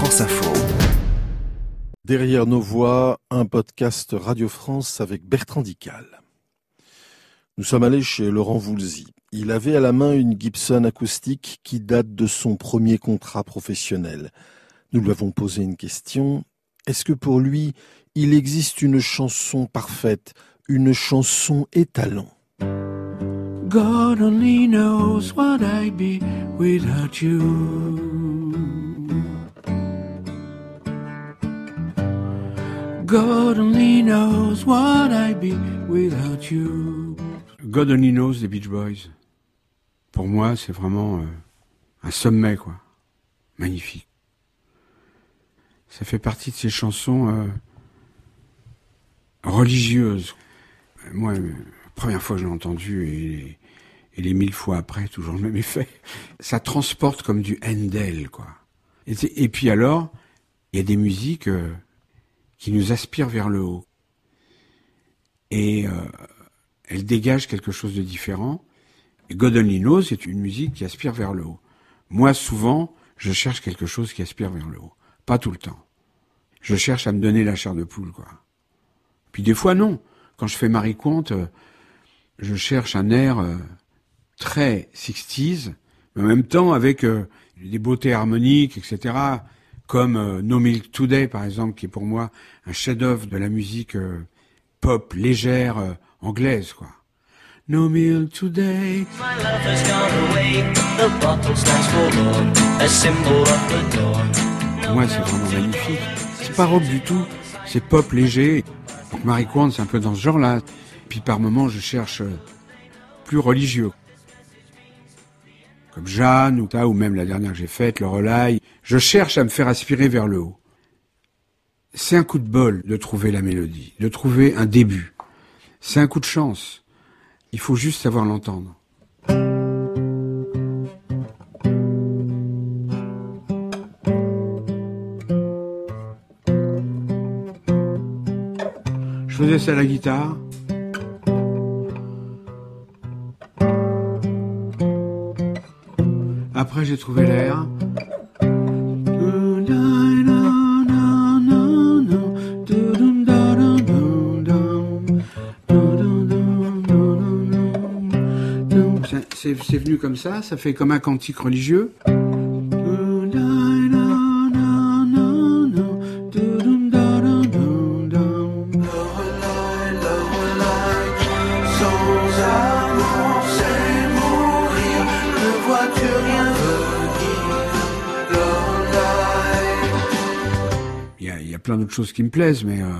France Info. Derrière nos voix, un podcast Radio France avec Bertrand Dical. Nous sommes allés chez Laurent Voulzy. Il avait à la main une Gibson acoustique qui date de son premier contrat professionnel. Nous lui avons posé une question. Est-ce que pour lui, il existe une chanson parfaite, une chanson étalon? God only knows what I'd be without you. God only knows what I'd be without you. God Only Knows des Beach Boys. Pour moi, c'est vraiment euh, un sommet, quoi. Magnifique. Ça fait partie de ces chansons euh, religieuses. Moi, la première fois que je l'ai entendu et, les mille fois après, toujours le même effet. Ça transporte comme du Handel, quoi. Et puis alors, il y a des musiques euh, qui nous aspirent vers le haut. Et euh, elle dégage quelque chose de différent. Et God Only c'est une musique qui aspire vers le haut. Moi, souvent, je cherche quelque chose qui aspire vers le haut. Pas tout le temps. Je cherche à me donner la chair de poule, quoi. Puis des fois, non. Quand je fais Marie Conte, euh, je cherche un air euh, très 60s, mais en même temps avec des beautés harmoniques, etc. Comme euh, No Milk Today, par exemple, qui est pour moi un chef-d'œuvre de la musique euh, pop légère euh, anglaise, quoi. No Milk Today. My love has gone away. The bottle stands forlorn, a symbol of the dawn. Pour moi, c'est vraiment magnifique. C'est pas rock du tout, c'est pop léger. Donc Marie Quant, c'est un peu dans ce genre-là. Puis par moments, je cherche euh, plus religieux. Comme Jeanne, ou, même la dernière que j'ai faite, le Relay. Je cherche à me faire aspirer vers le haut. C'est un coup de bol de trouver la mélodie, de trouver un début. C'est un coup de chance. Il faut juste savoir l'entendre. Je faisais ça à la guitare. Après, j'ai trouvé l'air. C'est venu comme ça, ça fait comme un cantique religieux. Plein d'autres choses qui me plaisent, mais euh,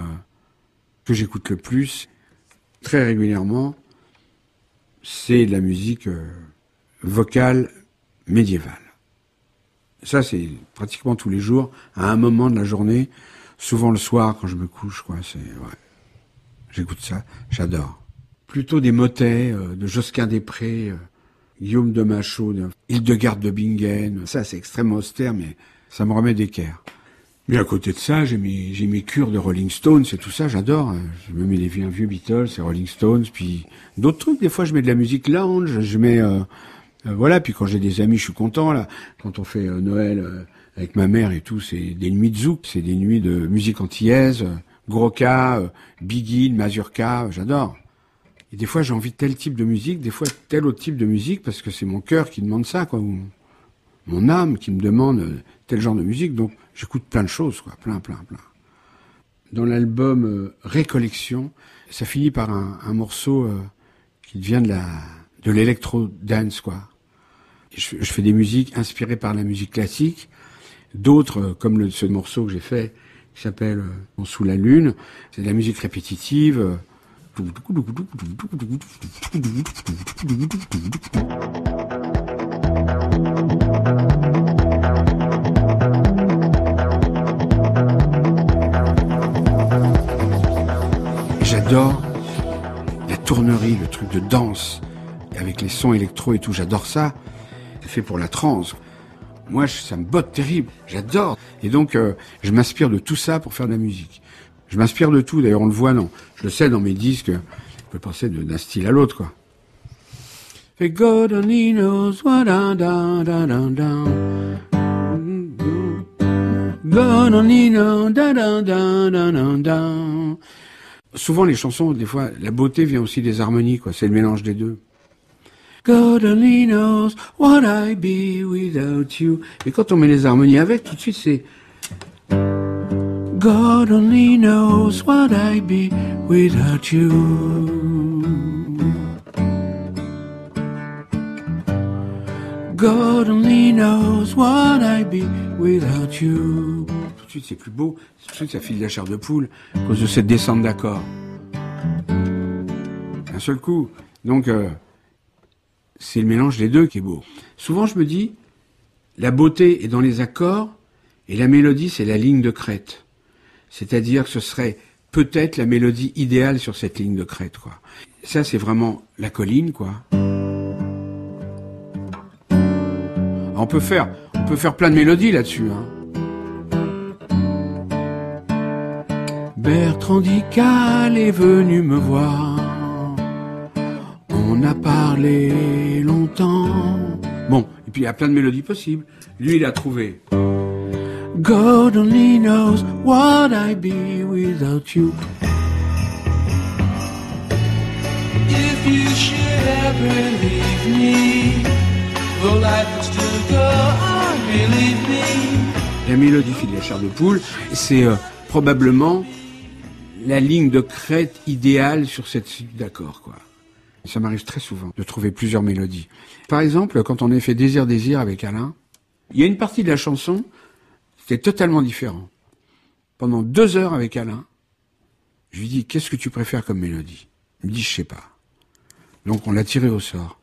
que j'écoute le plus, très régulièrement, c'est de la musique euh, vocale médiévale. Ça, c'est pratiquement tous les jours, à un moment de la journée, souvent le soir quand je me couche, quoi. C'est ouais. J'écoute ça, j'adore. Plutôt des motets euh, de Josquin des Prés, euh, Guillaume de Machaut, de Hildegarde de Bingen. Ça, c'est extrêmement austère, mais ça me remet d'équerre. Mais à côté de ça, j'ai mes, j'ai mes cures de Rolling Stones et tout ça, j'adore. Je me mets les vieux, Beatles, et Rolling Stones, puis d'autres trucs. Des fois, je mets de la musique lounge, je mets, euh, euh, voilà. Puis quand j'ai des amis, je suis content là. Quand on fait euh, Noël avec ma mère et tout, c'est des nuits de zouk, c'est des nuits de musique antillaise, Groka, Biggie, Mazurka, j'adore. Et des fois, j'ai envie tel type de musique, des fois tel autre type de musique, parce que c'est mon cœur qui demande ça, quoi. Mon âme qui me demande tel genre de musique. Donc, j'écoute plein de choses, quoi. Plein, plein, plein. Dans l'album euh, Récollection, ça finit par un, morceau euh, qui devient de l'électro dance, quoi. Je, fais des musiques inspirées par la musique classique, d'autres euh, comme ce morceau que j'ai fait qui s'appelle Sous la lune, c'est de la musique répétitive. J'adore la tournerie, le truc de danse, avec les sons électro et tout, j'adore ça. C'est fait pour la trance. Moi, ça me botte terrible, j'adore. Et donc, euh, je m'inspire de tout ça pour faire de la musique. Je m'inspire de tout, d'ailleurs, on le voit, non. Je le sais dans mes disques, je peux passer d'un style à l'autre, quoi. Souvent, les chansons, des fois, la beauté vient aussi des harmonies, quoi. C'est le mélange des deux. God only knows what I'd be without you. Et quand on met les harmonies avec, tout de suite, c'est God only knows what I'd be without you. God only knows what I'd be without you. C'est plus beau. Tout de suite, ça file la chair de poule à cause de cette descente d'accords. Un seul coup. Donc, euh, c'est le mélange des deux qui est beau. Souvent, je me dis, la beauté est dans les accords et la mélodie, c'est la ligne de crête. C'est-à-dire que ce serait peut-être la mélodie idéale sur cette ligne de crête, quoi. Ça, c'est vraiment la colline, quoi. On peut faire, on peut faire plein de mélodies là-dessus, hein. Bertrand Dical est venu me voir. On a parlé longtemps. Bon, et puis il y a plein de mélodies possibles. Lui, il a trouvé. God only knows what I'd be without you. If you should ever leave me, though life would still go on, believe me. La mélodie chair de poule, c'est euh, probablement la ligne de crête idéale sur cette suite d'accords, quoi. Ça m'arrive très souvent de trouver plusieurs mélodies. Par exemple, quand on a fait Désir Désir avec Alain, il y a une partie de la chanson, c'était totalement différent. Pendant deux heures avec Alain, je lui dis, qu'est-ce que tu préfères comme mélodie? Il me dit, je sais pas. Donc on l'a tiré au sort,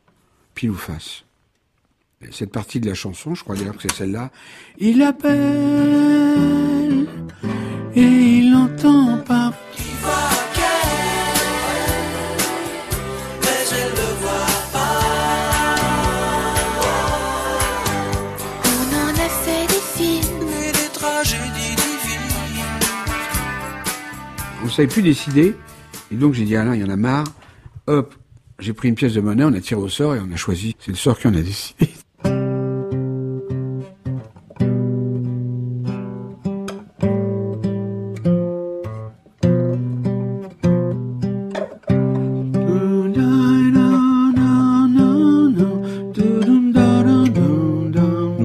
pile ou face. Et cette partie de la chanson, je crois d'ailleurs que c'est celle-là, Il appelle et savait plus décider. Et donc j'ai dit Alain, il y en a marre. Hop, j'ai pris une pièce de monnaie, on a tiré au sort et on a choisi. C'est le sort qui en a décidé.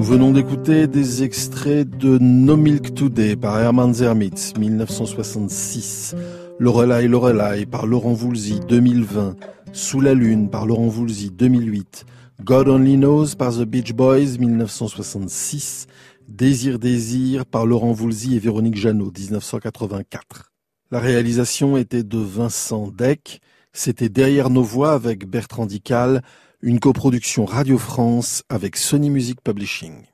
Venons d'écouter des extraits de No Milk Today par Herman Zermitz, 1966, Lorelai Lorelai par Laurent Voulzy, 2020, Sous la Lune par Laurent Voulzy, 2008, God Only Knows par The Beach Boys, 1966, Désir Désir par Laurent Voulzy et Véronique Jeannot, 1984. La réalisation était de Vincent Deck, c'était Derrière nos voix avec Bertrand Dical, une coproduction Radio France avec Sony Music Publishing.